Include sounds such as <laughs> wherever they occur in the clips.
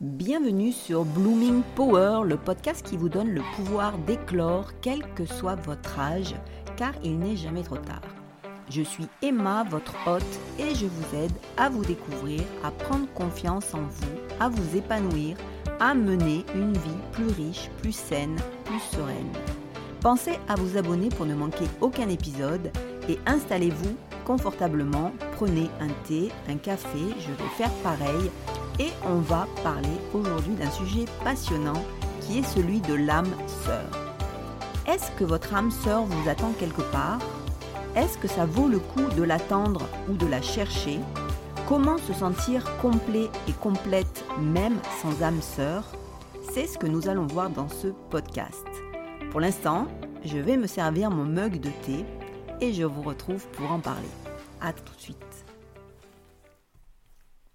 Bienvenue sur Blooming Power, le podcast qui vous donne le pouvoir d'éclore quel que soit votre âge, car il n'est jamais trop tard. Je suis Emma, votre hôte, et je vous aide à vous découvrir, à prendre confiance en vous, à vous épanouir, à mener une vie plus riche, plus saine, plus sereine. Pensez à vous abonner pour ne manquer aucun épisode et installez-vous confortablement, prenez un thé, un café, je vais faire pareil et on va parler aujourd'hui d'un sujet passionnant qui est celui de l'âme sœur. Est-ce que votre âme sœur vous attend quelque part? Est-ce que ça vaut le coup de l'attendre ou de la chercher? Comment se sentir complet et complète même sans âme sœur? C'est ce que nous allons voir dans ce podcast. Pour l'instant, je vais me servir mon mug de thé et je vous retrouve pour en parler. A tout de suite.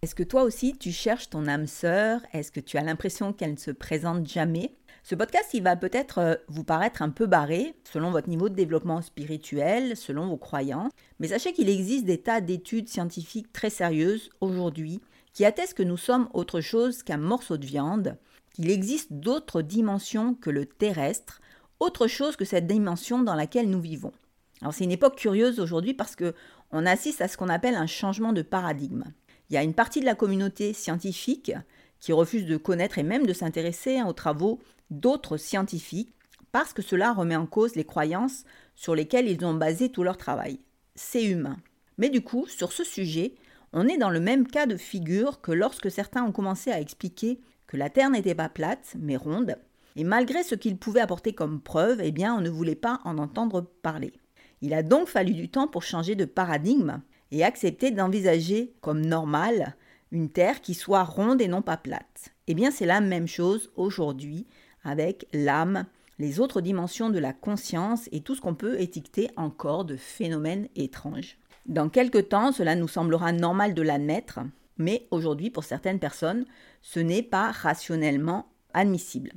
Est-ce que toi aussi tu cherches ton âme sœur? Est-ce que tu as l'impression qu'elle ne se présente jamais? Ce podcast, il va peut-être euh, vous paraître un peu barré selon votre niveau de développement spirituel, selon vos croyances, mais sachez qu'il existe des tas d'études scientifiques très sérieuses aujourd'hui qui attestent que nous sommes autre chose qu'un morceau de viande, qu'il existe d'autres dimensions que le terrestre, autre chose que cette dimension dans laquelle nous vivons. Alors c'est une époque curieuse aujourd'hui parce que on assiste à ce qu'on appelle un changement de paradigme. Il y a une partie de la communauté scientifique qui refuse de connaître et même de s'intéresser aux travaux d'autres scientifiques parce que cela remet en cause les croyances sur lesquelles ils ont basé tout leur travail. C'est humain. Mais du coup, sur ce sujet, on est dans le même cas de figure que lorsque certains ont commencé à expliquer que la Terre n'était pas plate, mais ronde, et malgré ce qu'ils pouvaient apporter comme preuve, eh bien, on ne voulait pas en entendre parler. Il a donc fallu du temps pour changer de paradigme accepter d'envisager comme normal une Terre qui soit ronde et non pas plate. Eh bien, c'est la même chose aujourd'hui avec l'âme, les autres dimensions de la conscience et tout ce qu'on peut étiqueter encore de phénomènes étranges. Dans quelque temps, cela nous semblera normal de l'admettre, mais aujourd'hui, pour certaines personnes, ce n'est pas rationnellement admissible.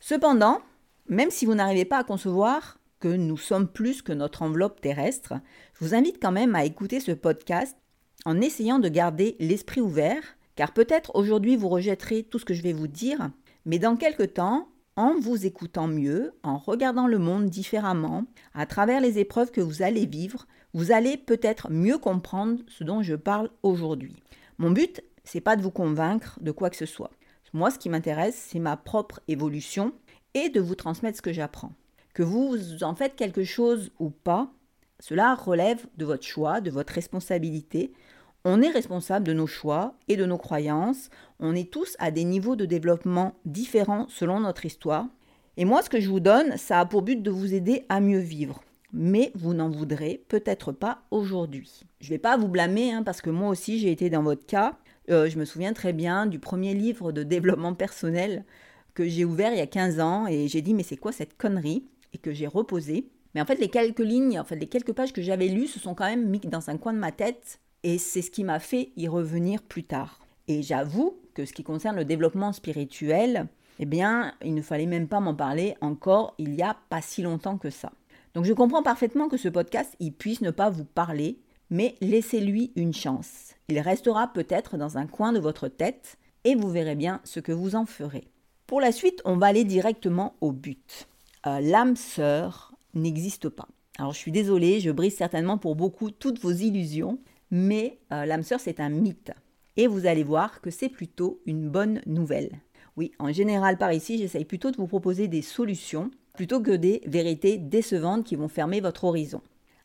Cependant, même si vous n'arrivez pas à concevoir que nous sommes plus que notre enveloppe terrestre, je vous invite quand même à écouter ce podcast en essayant de garder l'esprit ouvert, car peut-être aujourd'hui vous rejetterez tout ce que je vais vous dire, mais dans quelque temps, en vous écoutant mieux, en regardant le monde différemment, à travers les épreuves que vous allez vivre, vous allez peut-être mieux comprendre ce dont je parle aujourd'hui. Mon but, c'est pas de vous convaincre de quoi que ce soit. Moi, ce qui m'intéresse, c'est ma propre évolution et de vous transmettre ce que j'apprends. Que vous en faites quelque chose ou pas, cela relève de votre choix, de votre responsabilité. On est responsable de nos choix et de nos croyances. On est tous à des niveaux de développement différents selon notre histoire. Et moi, ce que je vous donne, ça a pour but de vous aider à mieux vivre. Mais vous n'en voudrez peut-être pas aujourd'hui. Je ne vais pas vous blâmer, hein, parce que moi aussi j'ai été dans votre cas. Euh, je me souviens très bien du premier livre de développement personnel que j'ai ouvert il y a 15 ans et j'ai dit mais c'est quoi cette connerie? Et que j'ai reposé. Mais en fait, les quelques lignes, en fait, les quelques pages que j'avais lues se sont quand même mis dans un coin de ma tête et c'est ce qui m'a fait y revenir plus tard. Et j'avoue que ce qui concerne le développement spirituel, eh bien, il ne fallait même pas m'en parler encore il y a pas si longtemps que ça. Donc je comprends parfaitement que ce podcast, il puisse ne pas vous parler, mais laissez-lui une chance. Il restera peut-être dans un coin de votre tête et vous verrez bien ce que vous en ferez. Pour la suite, on va aller directement au but. Euh, l'âme sœur n'existe pas. Alors je suis désolée, je brise certainement pour beaucoup toutes vos illusions, mais euh, l'âme sœur c'est un mythe. Et vous allez voir que c'est plutôt une bonne nouvelle. Oui, en général par ici, j'essaye plutôt de vous proposer des solutions plutôt que des vérités décevantes qui vont fermer votre horizon.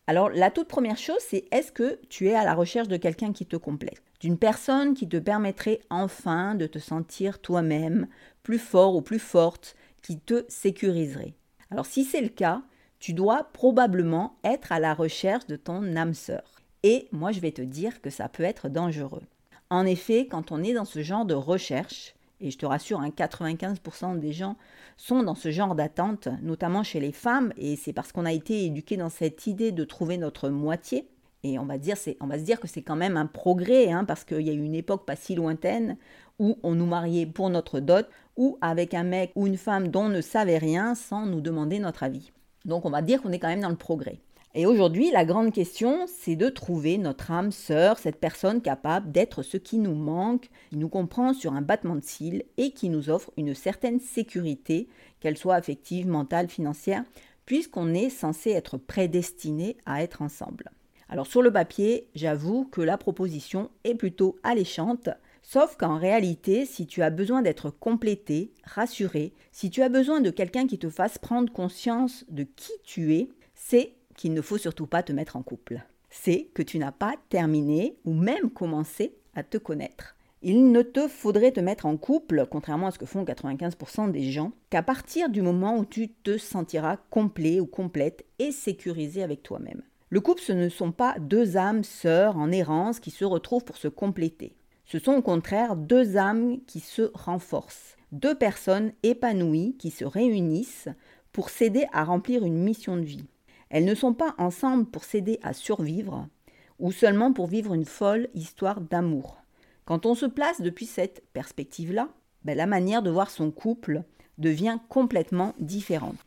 Alors la toute première chose, c'est est-ce que tu es à la recherche de quelqu'un qui te complète D'une personne qui te permettrait enfin de te sentir toi-même plus fort ou plus forte, qui te sécuriserait? Alors si c'est le cas, tu dois probablement être à la recherche de ton âme sœur. Et moi je vais te dire que ça peut être dangereux. En effet, quand on est dans ce genre de recherche, et je te rassure, 95% hein, des gens sont dans ce genre d'attente, notamment chez les femmes, et c'est parce qu'on a été éduqué dans cette idée de trouver notre moitié. Et on va, dire, on va se dire que c'est quand même un progrès, hein, parce qu'il y a eu une époque pas si lointaine où on nous mariait pour notre dot, ou avec un mec ou une femme dont on ne savait rien sans nous demander notre avis. Donc on va dire qu'on est quand même dans le progrès. Et aujourd'hui, la grande question, c'est de trouver notre âme sœur, cette personne capable d'être ce qui nous manque, qui nous comprend sur un battement de cils et qui nous offre une certaine sécurité, qu'elle soit affective, mentale, financière, puisqu'on est censé être prédestiné à être ensemble. Alors sur le papier, j'avoue que la proposition est plutôt alléchante, sauf qu'en réalité, si tu as besoin d'être complété, rassuré, si tu as besoin de quelqu'un qui te fasse prendre conscience de qui tu es, c'est qu'il ne faut surtout pas te mettre en couple. C'est que tu n'as pas terminé ou même commencé à te connaître. Il ne te faudrait te mettre en couple, contrairement à ce que font 95% des gens, qu'à partir du moment où tu te sentiras complet ou complète et sécurisé avec toi-même. Le couple, ce ne sont pas deux âmes sœurs en errance qui se retrouvent pour se compléter. Ce sont au contraire deux âmes qui se renforcent, deux personnes épanouies qui se réunissent pour s'aider à remplir une mission de vie. Elles ne sont pas ensemble pour s'aider à survivre ou seulement pour vivre une folle histoire d'amour. Quand on se place depuis cette perspective-là, ben, la manière de voir son couple devient complètement différente.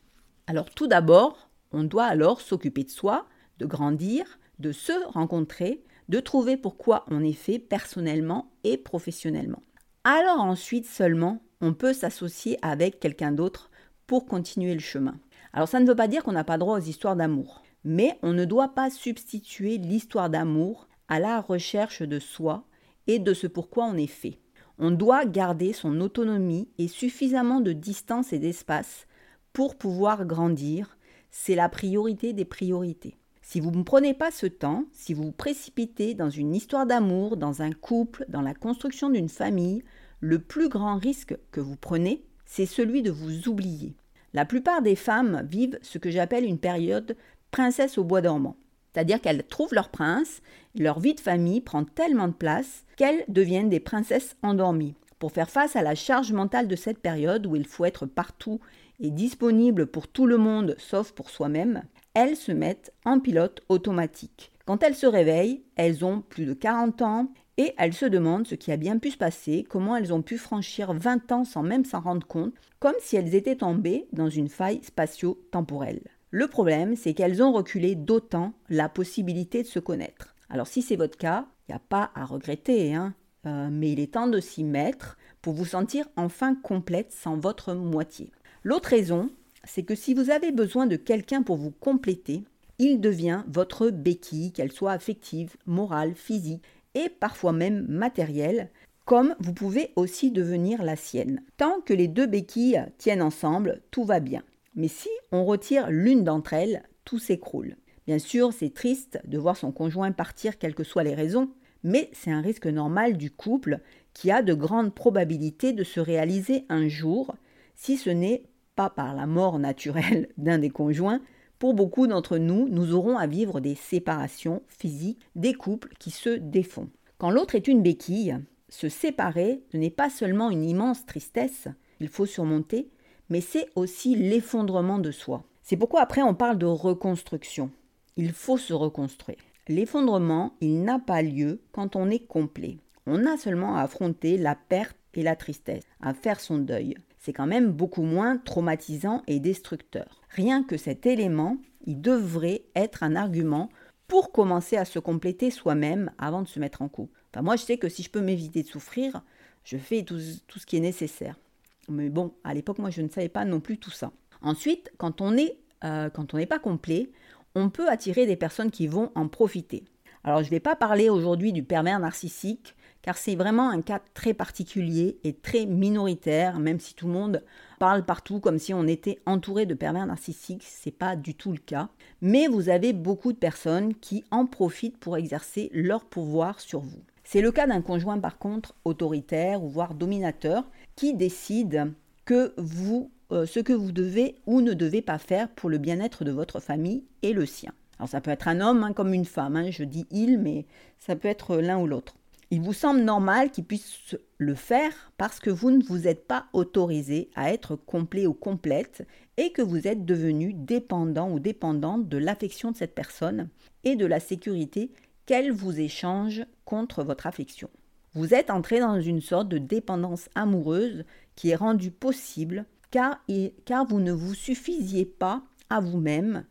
Alors tout d'abord, on doit alors s'occuper de soi, de grandir, de se rencontrer, de trouver pourquoi on est fait personnellement et professionnellement. Alors ensuite seulement, on peut s'associer avec quelqu'un d'autre pour continuer le chemin. Alors ça ne veut pas dire qu'on n'a pas droit aux histoires d'amour, mais on ne doit pas substituer l'histoire d'amour à la recherche de soi et de ce pourquoi on est fait. On doit garder son autonomie et suffisamment de distance et d'espace pour pouvoir grandir. C'est la priorité des priorités. Si vous ne prenez pas ce temps, si vous vous précipitez dans une histoire d'amour, dans un couple, dans la construction d'une famille, le plus grand risque que vous prenez, c'est celui de vous oublier. La plupart des femmes vivent ce que j'appelle une période princesse au bois dormant. C'est-à-dire qu'elles trouvent leur prince, leur vie de famille prend tellement de place qu'elles deviennent des princesses endormies. Pour faire face à la charge mentale de cette période où il faut être partout et disponible pour tout le monde sauf pour soi-même, elles se mettent en pilote automatique. Quand elles se réveillent, elles ont plus de 40 ans et elles se demandent ce qui a bien pu se passer, comment elles ont pu franchir 20 ans sans même s'en rendre compte, comme si elles étaient tombées dans une faille spatio-temporelle. Le problème, c'est qu'elles ont reculé d'autant la possibilité de se connaître. Alors si c'est votre cas, il n'y a pas à regretter, hein, euh, mais il est temps de s'y mettre pour vous sentir enfin complète sans votre moitié. L'autre raison, c'est que si vous avez besoin de quelqu'un pour vous compléter, il devient votre béquille, qu'elle soit affective, morale, physique et parfois même matérielle, comme vous pouvez aussi devenir la sienne. Tant que les deux béquilles tiennent ensemble, tout va bien. Mais si on retire l'une d'entre elles, tout s'écroule. Bien sûr, c'est triste de voir son conjoint partir, quelles que soient les raisons, mais c'est un risque normal du couple qui a de grandes probabilités de se réaliser un jour, si ce n'est pas par la mort naturelle <laughs> d'un des conjoints, pour beaucoup d'entre nous, nous aurons à vivre des séparations physiques, des couples qui se défont. Quand l'autre est une béquille, se séparer, n'est pas seulement une immense tristesse, il faut surmonter, mais c'est aussi l'effondrement de soi. C'est pourquoi après on parle de reconstruction. Il faut se reconstruire. L'effondrement, il n'a pas lieu quand on est complet. On a seulement à affronter la perte et la tristesse, à faire son deuil c'est quand même beaucoup moins traumatisant et destructeur. Rien que cet élément, il devrait être un argument pour commencer à se compléter soi-même avant de se mettre en couple. Enfin, moi, je sais que si je peux m'éviter de souffrir, je fais tout, ce qui est nécessaire. Mais bon, à l'époque, moi, je ne savais pas non plus tout ça. Ensuite, quand on est, euh, quand on n'est pas complet, on peut attirer des personnes qui vont en profiter. Alors, je ne vais pas parler aujourd'hui du pervers narcissique, car c'est vraiment un cas très particulier et très minoritaire, même si tout le monde parle partout comme si on était entouré de pervers narcissiques, c'est pas du tout le cas. Mais vous avez beaucoup de personnes qui en profitent pour exercer leur pouvoir sur vous. C'est le cas d'un conjoint par contre autoritaire ou voire dominateur qui décide que vous euh, ce que vous devez ou ne devez pas faire pour le bien-être de votre famille et le sien. Alors ça peut être un homme hein, comme une femme, hein. je dis il, mais ça peut être l'un ou l'autre. Il vous semble normal qu'il puisse le faire parce que vous ne vous êtes pas autorisé à être complet ou complète et que vous êtes devenu dépendant ou dépendante de l'affection de cette personne et de la sécurité qu'elle vous échange contre votre affection. Vous êtes entré dans une sorte de dépendance amoureuse qui est rendue possible car, car vous ne vous suffisiez pas à vous-même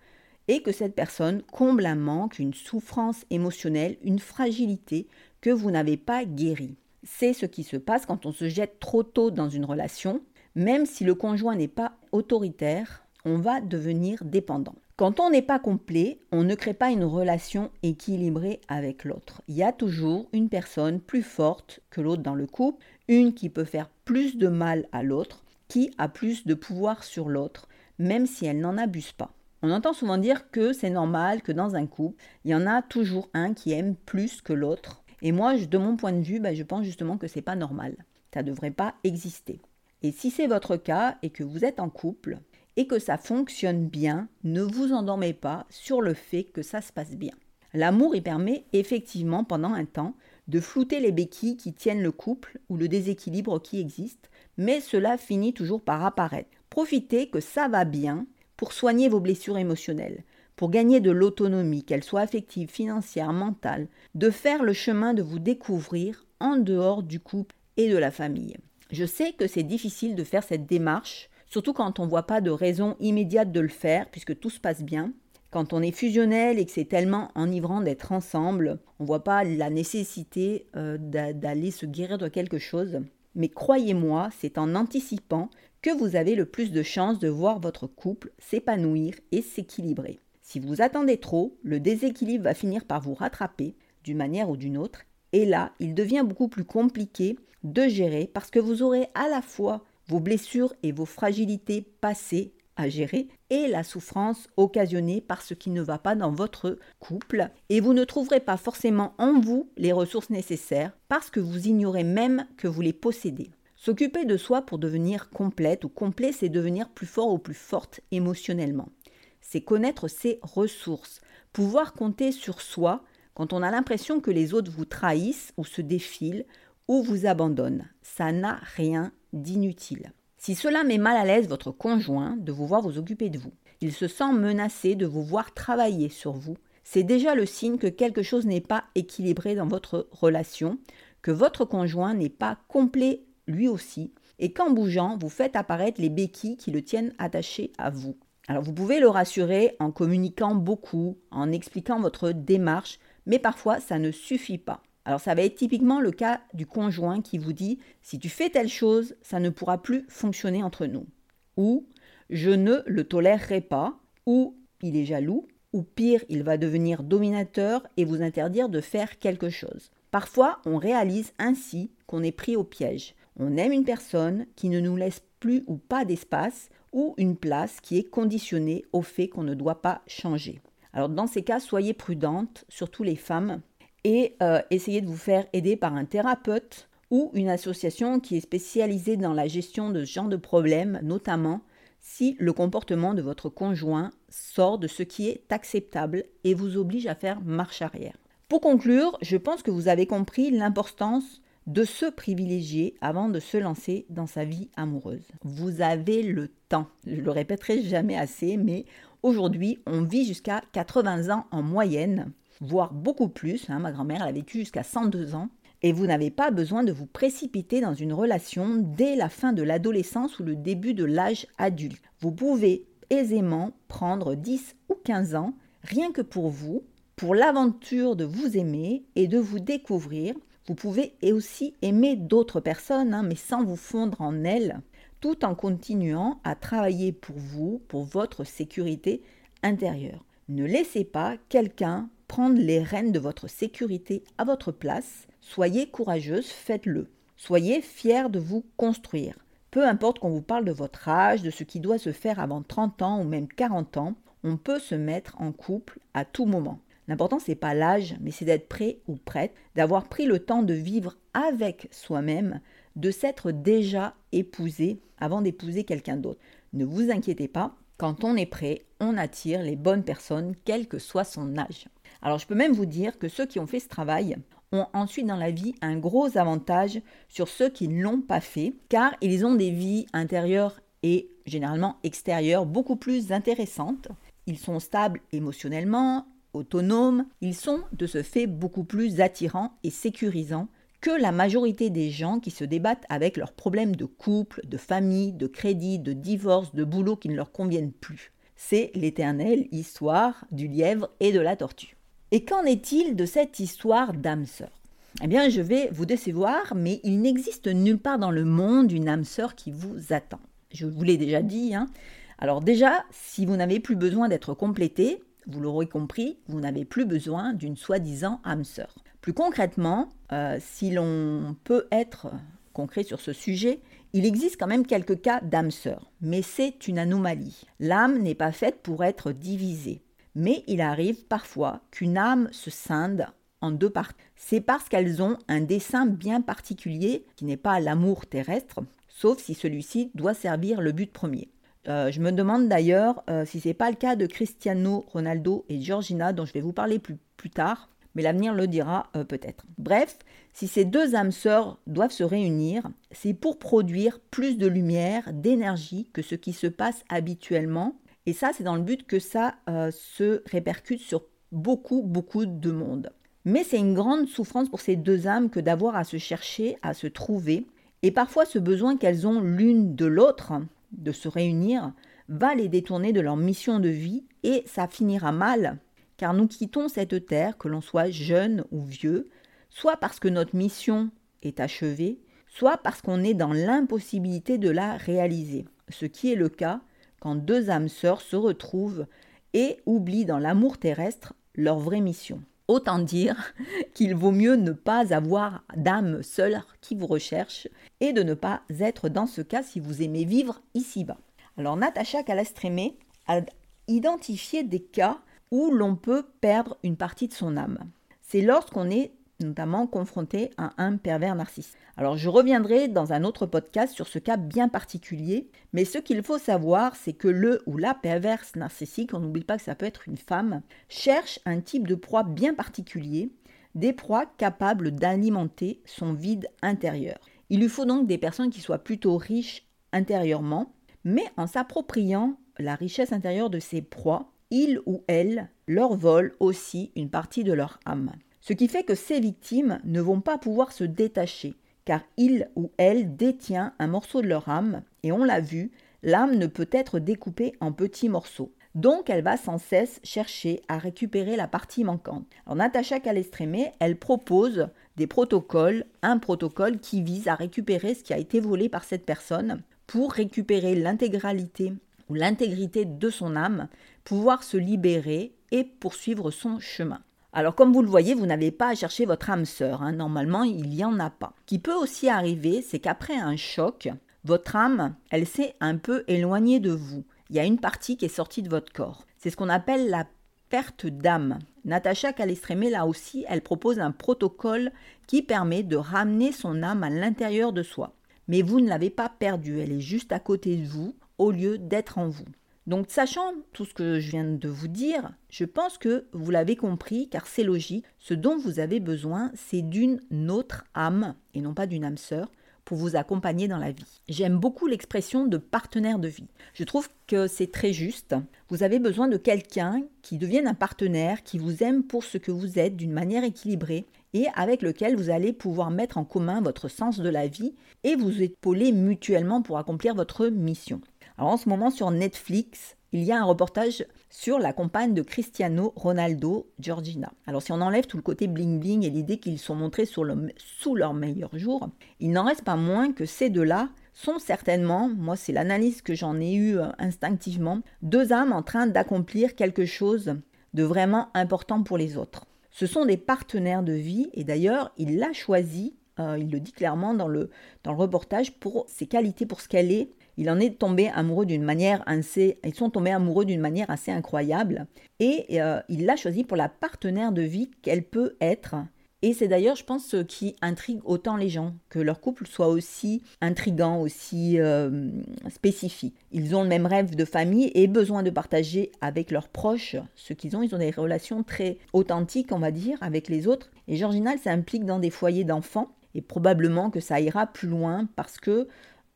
et que cette personne comble un manque, une souffrance émotionnelle, une fragilité que vous n'avez pas guérie. C'est ce qui se passe quand on se jette trop tôt dans une relation. Même si le conjoint n'est pas autoritaire, on va devenir dépendant. Quand on n'est pas complet, on ne crée pas une relation équilibrée avec l'autre. Il y a toujours une personne plus forte que l'autre dans le couple, une qui peut faire plus de mal à l'autre, qui a plus de pouvoir sur l'autre, même si elle n'en abuse pas. On entend souvent dire que c'est normal que dans un couple, il y en a toujours un qui aime plus que l'autre. Et moi, de mon point de vue, ben, je pense justement que c'est pas normal. Ça ne devrait pas exister. Et si c'est votre cas et que vous êtes en couple et que ça fonctionne bien, ne vous endormez pas sur le fait que ça se passe bien. L'amour, il permet effectivement pendant un temps de flouter les béquilles qui tiennent le couple ou le déséquilibre qui existe, mais cela finit toujours par apparaître. Profitez que ça va bien pour soigner vos blessures émotionnelles, pour gagner de l'autonomie, qu'elle soit affective, financière, mentale, de faire le chemin de vous découvrir en dehors du couple et de la famille. Je sais que c'est difficile de faire cette démarche, surtout quand on ne voit pas de raison immédiate de le faire, puisque tout se passe bien. Quand on est fusionnel et que c'est tellement enivrant d'être ensemble, on ne voit pas la nécessité euh, d'aller se guérir de quelque chose. Mais croyez-moi, c'est en anticipant que vous avez le plus de chances de voir votre couple s'épanouir et s'équilibrer. Si vous attendez trop, le déséquilibre va finir par vous rattraper d'une manière ou d'une autre, et là, il devient beaucoup plus compliqué de gérer parce que vous aurez à la fois vos blessures et vos fragilités passées à gérer et la souffrance occasionnée par ce qui ne va pas dans votre couple et vous ne trouverez pas forcément en vous les ressources nécessaires parce que vous ignorez même que vous les possédez. S'occuper de soi pour devenir complète ou complet, c'est devenir plus fort ou plus forte émotionnellement. C'est connaître ses ressources, pouvoir compter sur soi quand on a l'impression que les autres vous trahissent ou se défilent ou vous abandonnent. Ça n'a rien d'inutile. Si cela met mal à l'aise votre conjoint de vous voir vous occuper de vous, il se sent menacé de vous voir travailler sur vous, c'est déjà le signe que quelque chose n'est pas équilibré dans votre relation, que votre conjoint n'est pas complet lui aussi, et qu'en bougeant, vous faites apparaître les béquilles qui le tiennent attaché à vous. Alors vous pouvez le rassurer en communiquant beaucoup, en expliquant votre démarche, mais parfois ça ne suffit pas. Alors ça va être typiquement le cas du conjoint qui vous dit si tu fais telle chose, ça ne pourra plus fonctionner entre nous. Ou je ne le tolérerai pas, ou il est jaloux, ou pire, il va devenir dominateur et vous interdire de faire quelque chose. Parfois, on réalise ainsi qu'on est pris au piège. On aime une personne qui ne nous laisse plus ou pas d'espace ou une place qui est conditionnée au fait qu'on ne doit pas changer. Alors dans ces cas, soyez prudente, surtout les femmes, et euh, essayez de vous faire aider par un thérapeute ou une association qui est spécialisée dans la gestion de ce genre de problèmes, notamment si le comportement de votre conjoint sort de ce qui est acceptable et vous oblige à faire marche arrière. Pour conclure, je pense que vous avez compris l'importance de se privilégier avant de se lancer dans sa vie amoureuse. Vous avez le temps. Je le répéterai jamais assez, mais aujourd'hui, on vit jusqu'à 80 ans en moyenne voire beaucoup plus. Hein. ma grand-mère, elle a vécu jusqu'à 102 ans. Et vous n'avez pas besoin de vous précipiter dans une relation dès la fin de l'adolescence ou le début de l'âge adulte. Vous pouvez aisément prendre 10 ou 15 ans, rien que pour vous, pour l'aventure de vous aimer et de vous découvrir. Vous pouvez aussi aimer d'autres personnes, hein, mais sans vous fondre en elles, tout en continuant à travailler pour vous, pour votre sécurité intérieure. Ne laissez pas quelqu'un prendre les rênes de votre sécurité à votre place. Soyez courageuse, faites-le. Soyez fiers de vous construire. Peu importe qu'on vous parle de votre âge, de ce qui doit se faire avant 30 ans ou même 40 ans, on peut se mettre en couple à tout moment. L'important c'est pas l'âge, mais c'est d'être prêt ou prête, d'avoir pris le temps de vivre avec soi-même, de s'être déjà épousé avant d'épouser quelqu'un d'autre. Ne vous inquiétez pas, quand on est prêt, on attire les bonnes personnes, quel que soit son âge. Alors je peux même vous dire que ceux qui ont fait ce travail ont ensuite dans la vie un gros avantage sur ceux qui ne l'ont pas fait, car ils ont des vies intérieures et généralement extérieures beaucoup plus intéressantes. Ils sont stables émotionnellement, autonomes, ils sont de ce fait beaucoup plus attirants et sécurisants que la majorité des gens qui se débattent avec leurs problèmes de couple, de famille, de crédit, de divorce, de boulot qui ne leur conviennent plus. c'est l'éternelle histoire du lièvre et de la tortue. Et qu'en est-il de cette histoire d'âme sœur? Eh bien, je vais vous décevoir, mais il n'existe nulle part dans le monde une âme sœur qui vous attend. Je vous l'ai déjà dit. Hein. Alors déjà, si vous n'avez plus besoin d'être complété, vous l'aurez compris, vous n'avez plus besoin d'une soi-disant âme sœur. Plus concrètement, euh, si l'on peut être concret sur ce sujet, il existe quand même quelques cas d'âme sœur, mais c'est une anomalie. L'âme n'est pas faite pour être divisée, mais il arrive parfois qu'une âme se scinde en deux parties. C'est parce qu'elles ont un dessin bien particulier qui n'est pas l'amour terrestre, sauf si celui-ci doit servir le but premier. Euh, je me demande d'ailleurs euh, si ce n'est pas le cas de Cristiano Ronaldo et Georgina, dont je vais vous parler plus, tard, mais l'avenir le dira euh, peut-être. Bref, si ces deux âmes sœurs doivent se réunir, c'est pour produire plus de lumière, d'énergie que ce qui se passe habituellement. Et ça, c'est dans le but que ça se répercute sur beaucoup, beaucoup de monde. Mais c'est une grande souffrance pour ces deux âmes que d'avoir à se chercher, à se trouver. Et parfois, ce besoin qu'elles ont l'une de l'autre, de se réunir va les détourner de leur mission de vie et ça finira mal, car nous quittons cette terre, que l'on soit jeune ou vieux, soit parce que notre mission est achevée, soit parce qu'on est dans l'impossibilité de la réaliser, ce qui est le cas quand deux âmes sœurs se retrouvent et oublient dans l'amour terrestre leur vraie mission. Autant dire qu'il vaut mieux ne pas avoir d'âme seule qui vous recherche et de ne pas être dans ce cas si vous aimez vivre ici-bas. Alors Natacha Calastrémé a identifié des cas où l'on peut perdre une partie de son âme. C'est lorsqu'on est notamment confronté à un pervers narcissique. Alors je reviendrai dans un autre podcast sur ce cas bien particulier, mais ce qu'il faut savoir, c'est que le ou la perverse narcissique, on n'oublie pas que ça peut être une femme, cherche un type de proie bien particulier, des proies capables d'alimenter son vide intérieur. Il lui faut donc des personnes qui soient plutôt riches intérieurement, mais en s'appropriant la richesse intérieure de ces proies, il ou elle leur vole aussi une partie de leur âme. Ce qui fait que ces victimes ne vont pas pouvoir se détacher, car il ou elle détient un morceau de leur âme, et on l'a vu, l'âme ne peut être découpée en petits morceaux. Donc elle va sans cesse chercher à récupérer la partie manquante. Alors Natacha Calestrémé, elle propose des protocoles, un protocole qui vise à récupérer ce qui a été volé par cette personne pour récupérer l'intégralité ou l'intégrité de son âme, pouvoir se libérer et poursuivre son chemin. Alors comme vous le voyez, vous n'avez pas à chercher votre âme sœur. Hein. Normalement, il n'y en a pas. Ce qui peut aussi arriver, c'est qu'après un choc, votre âme, elle s'est un peu éloignée de vous. Il y a une partie qui est sortie de votre corps. C'est ce qu'on appelle la perte d'âme. Natacha Calestrémé, là aussi, elle propose un protocole qui permet de ramener son âme à l'intérieur de soi. Mais vous ne l'avez pas perdue, elle est juste à côté de vous au lieu d'être en vous. Donc, sachant tout ce que je viens de vous dire, je pense que vous l'avez compris, car c'est logique. Ce dont vous avez besoin, c'est d'une autre âme, et non pas d'une âme sœur, pour vous accompagner dans la vie. J'aime beaucoup l'expression de partenaire de vie. Je trouve que c'est très juste. Vous avez besoin de quelqu'un qui devienne un partenaire, qui vous aime pour ce que vous êtes d'une manière équilibrée et avec lequel vous allez pouvoir mettre en commun votre sens de la vie et vous épauler mutuellement pour accomplir votre mission en ce moment sur Netflix, il y a un reportage sur la compagne de Cristiano Ronaldo, Georgina. Alors si on enlève tout le côté bling bling et l'idée qu'ils sont montrés sous leur meilleur jour, il n'en reste pas moins que ces deux-là sont certainement, moi c'est l'analyse que j'en ai eue euh, instinctivement, deux âmes en train d'accomplir quelque chose de vraiment important pour les autres. Ce sont des partenaires de vie et d'ailleurs il l'a choisi, euh, il le dit clairement dans le, dans le reportage, pour ses qualités, pour ce qu'elle est, il en est tombé amoureux d'une manière assez, ils sont tombés amoureux d'une manière assez incroyable et euh, il l'a choisi pour la partenaire de vie qu'elle peut être. Et c'est d'ailleurs, je pense, ce qui intrigue autant les gens, que leur couple soit aussi intrigant, aussi euh, spécifique. Ils ont le même rêve de famille et besoin de partager avec leurs proches ce qu'ils ont. Ils ont des relations très authentiques, on va dire, avec les autres. Et Georginal s'implique dans des foyers d'enfants et probablement que ça ira plus loin parce que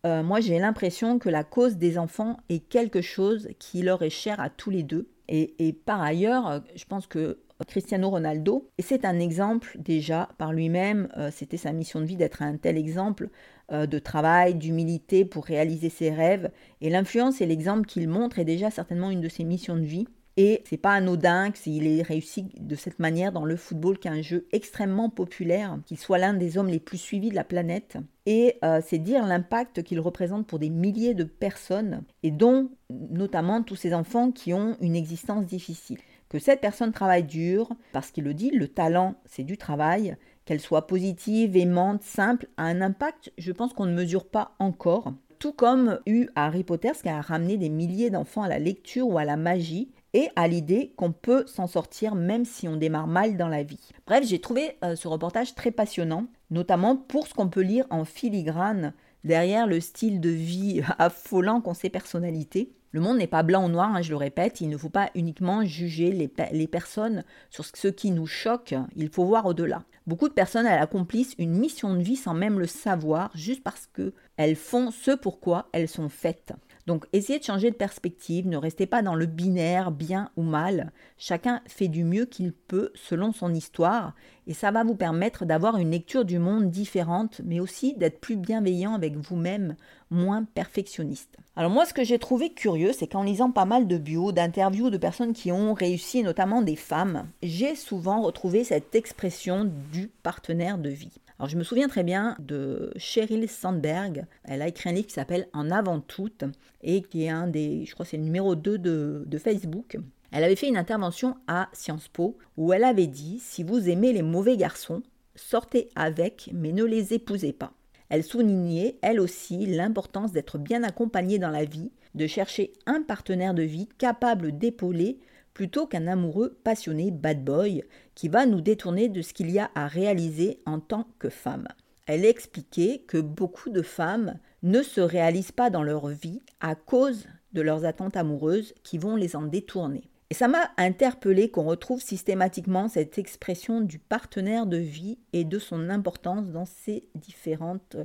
euh, moi j'ai l'impression que la cause des enfants est quelque chose qui leur est cher à tous les deux. Et, par ailleurs, euh, je pense que Cristiano Ronaldo, et c'est un exemple déjà par lui-même, euh, c'était sa mission de vie d'être un tel exemple, de travail, d'humilité pour réaliser ses rêves. Et l'influence et l'exemple qu'il montre est déjà certainement une de ses missions de vie. Et c'est pas anodin s'il ait réussi de cette manière dans le football, qui est un jeu extrêmement populaire, qu'il soit l'un des hommes les plus suivis de la planète. Et euh, c'est dire l'impact qu'il représente pour des milliers de personnes, et dont notamment tous ces enfants qui ont une existence difficile. Que cette personne travaille dur, parce qu'il le dit, le talent, c'est du travail, qu'elle soit positive, aimante, simple, a un impact, je pense qu'on ne mesure pas encore. Tout comme eu Harry Potter, ce qui a ramené des milliers d'enfants à la lecture ou à la magie, et à l'idée qu'on peut s'en sortir même si on démarre mal dans la vie. Bref, j'ai trouvé euh, ce reportage très passionnant, notamment pour ce qu'on peut lire en filigrane derrière le style de vie <laughs> affolant qu'ont ces personnalités. Le monde n'est pas blanc ou noir, hein, je le répète, il ne faut pas uniquement juger les, personnes sur ce qui nous choque, il faut voir au-delà. Beaucoup de personnes elles accomplissent une mission de vie sans même le savoir, juste parce qu'elles font ce pourquoi elles sont faites. Donc essayez de changer de perspective, ne restez pas dans le binaire bien ou mal. Chacun fait du mieux qu'il peut selon son histoire et ça va vous permettre d'avoir une lecture du monde différente mais aussi d'être plus bienveillant avec vous-même, moins perfectionniste. Alors moi ce que j'ai trouvé curieux c'est qu'en lisant pas mal de bio, d'interviews de personnes qui ont réussi, notamment des femmes, j'ai souvent retrouvé cette expression du partenaire de vie. Alors je me souviens très bien de Sheryl Sandberg. Elle a écrit un livre qui s'appelle En avant toute et qui est un des, je crois c'est le numéro 2 de, de Facebook. Elle avait fait une intervention à Sciences Po où elle avait dit si vous aimez les mauvais garçons, sortez avec mais ne les épousez pas. Elle soulignait, elle aussi, l'importance d'être bien accompagnée dans la vie, de chercher un partenaire de vie capable d'épauler plutôt qu'un amoureux passionné bad boy qui va nous détourner de ce qu'il y a à réaliser en tant que femme. Elle expliquait que beaucoup de femmes ne se réalisent pas dans leur vie à cause de leurs attentes amoureuses qui vont les en détourner. Et ça m'a interpellé qu'on retrouve systématiquement cette expression du partenaire de vie et de son importance dans ces différentes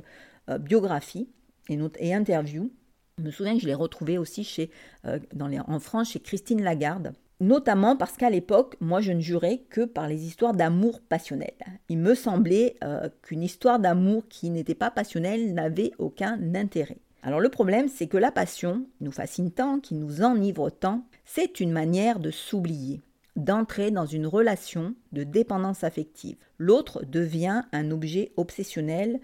euh, biographies et, interviews. Je me souviens que je l'ai retrouvé aussi euh, en France chez Christine Lagarde, notamment parce qu'à l'époque, moi je ne jurais que par les histoires d'amour passionnel. Il me semblait euh, qu'une histoire d'amour qui n'était pas passionnelle n'avait aucun intérêt. Alors le problème, c'est que la passion nous fascine tant, qui nous enivre tant, c'est une manière de s'oublier, d'entrer dans une relation de dépendance affective. L'autre devient un objet obsessionnel,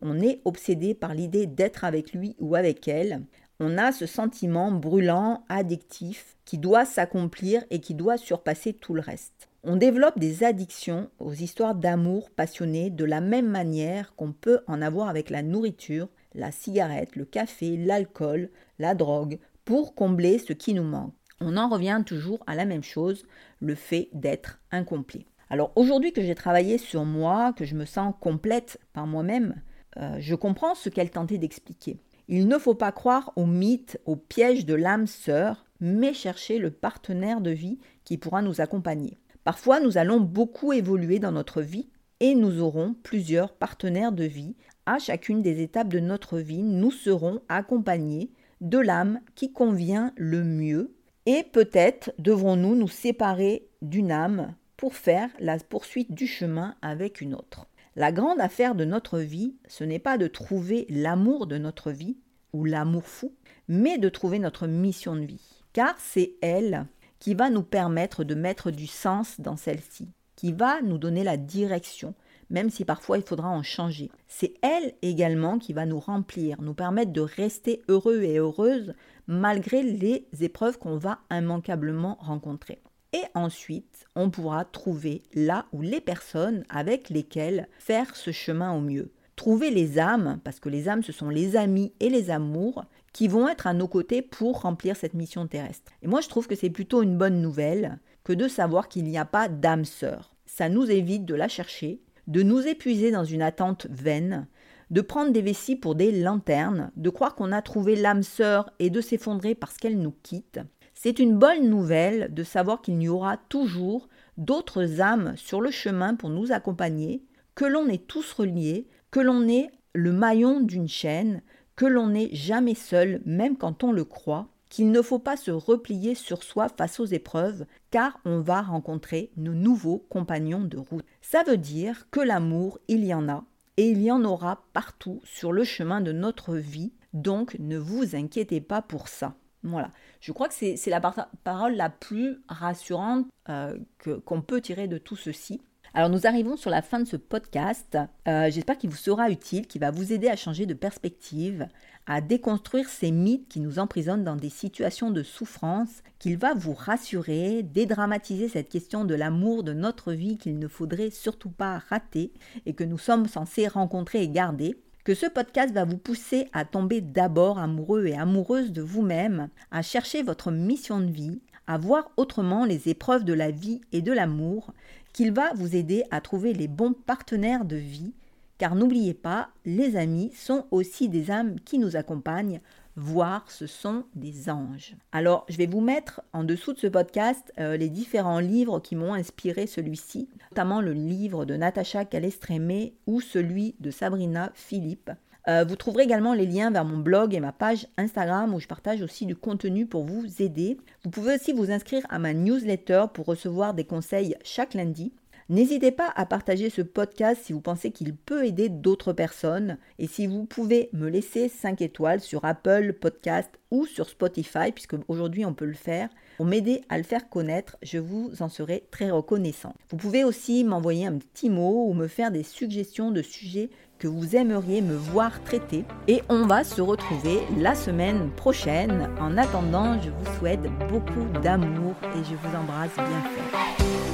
on est obsédé par l'idée d'être avec lui ou avec elle, on a ce sentiment brûlant, addictif, qui doit s'accomplir et qui doit surpasser tout le reste. On développe des addictions aux histoires d'amour passionné de la même manière qu'on peut en avoir avec la nourriture, la cigarette, le café, l'alcool, la drogue, pour combler ce qui nous manque. On en revient toujours à la même chose, le fait d'être incomplet. Alors aujourd'hui que j'ai travaillé sur moi, que je me sens complète par moi-même, euh, je comprends ce qu'elle tentait d'expliquer. Il ne faut pas croire au mythe, au piège de l'âme sœur, mais chercher le partenaire de vie qui pourra nous accompagner. Parfois, nous allons beaucoup évoluer dans notre vie et nous aurons plusieurs partenaires de vie. À chacune des étapes de notre vie, nous serons accompagnés de l'âme qui convient le mieux et peut-être devrons-nous nous séparer d'une âme pour faire la poursuite du chemin avec une autre. La grande affaire de notre vie, ce n'est pas de trouver l'amour de notre vie ou l'amour fou, mais de trouver notre mission de vie. Car c'est elle qui va nous permettre de mettre du sens dans celle-ci, qui va nous donner la direction, même si parfois il faudra en changer. C'est elle également qui va nous remplir, nous permettre de rester heureux et heureuses malgré les épreuves qu'on va immanquablement rencontrer. Et ensuite, on pourra trouver là où les personnes avec lesquelles faire ce chemin au mieux. Trouver les âmes, parce que les âmes, ce sont les amis et les amours qui vont être à nos côtés pour remplir cette mission terrestre. Et moi, je trouve que c'est plutôt une bonne nouvelle que de savoir qu'il n'y a pas d'âme sœur. Ça nous évite de la chercher, de nous épuiser dans une attente vaine, de prendre des vessies pour des lanternes, de croire qu'on a trouvé l'âme sœur et de s'effondrer parce qu'elle nous quitte. C'est une bonne nouvelle de savoir qu'il y aura toujours d'autres âmes sur le chemin pour nous accompagner, que l'on est tous reliés, que l'on est le maillon d'une chaîne, que l'on n'est jamais seul, même quand on le croit, qu'il ne faut pas se replier sur soi face aux épreuves, car on va rencontrer nos nouveaux compagnons de route. Ça veut dire que l'amour, il y en a, et il y en aura partout sur le chemin de notre vie, donc ne vous inquiétez pas pour ça. Voilà, je crois que c'est la parole la plus rassurante euh, qu'on peut tirer de tout ceci. Alors nous arrivons sur la fin de ce podcast. Euh, j'espère qu'il vous sera utile, qu'il va vous aider à changer de perspective, à déconstruire ces mythes qui nous emprisonnent dans des situations de souffrance, qu'il va vous rassurer, dédramatiser cette question de l'amour de notre vie qu'il ne faudrait surtout pas rater et que nous sommes censés rencontrer et garder que ce podcast va vous pousser à tomber d'abord amoureux et amoureuse de vous-même, à chercher votre mission de vie, à voir autrement les épreuves de la vie et de l'amour, qu'il va vous aider à trouver les bons partenaires de vie, car n'oubliez pas, les amis sont aussi des âmes qui nous accompagnent, voire ce sont des anges. Alors, je vais vous mettre en dessous de ce podcast euh, les différents livres qui m'ont inspiré celui-ci, notamment le livre de Natacha Calestrémé ou celui de Sabrina Philippe. Euh, vous trouverez également les liens vers mon blog et ma page Instagram où je partage aussi du contenu pour vous aider. Vous pouvez aussi vous inscrire à ma newsletter pour recevoir des conseils chaque lundi. N'hésitez pas à partager ce podcast si vous pensez qu'il peut aider d'autres personnes et si vous pouvez me laisser 5 étoiles sur Apple Podcast ou sur Spotify puisque aujourd'hui on peut le faire pour m'aider à le faire connaître, je vous en serai très reconnaissant. Vous pouvez aussi m'envoyer un petit mot ou me faire des suggestions de sujets que vous aimeriez me voir traiter. Et on va se retrouver la semaine prochaine. En attendant, je vous souhaite beaucoup d'amour et je vous embrasse bien fort.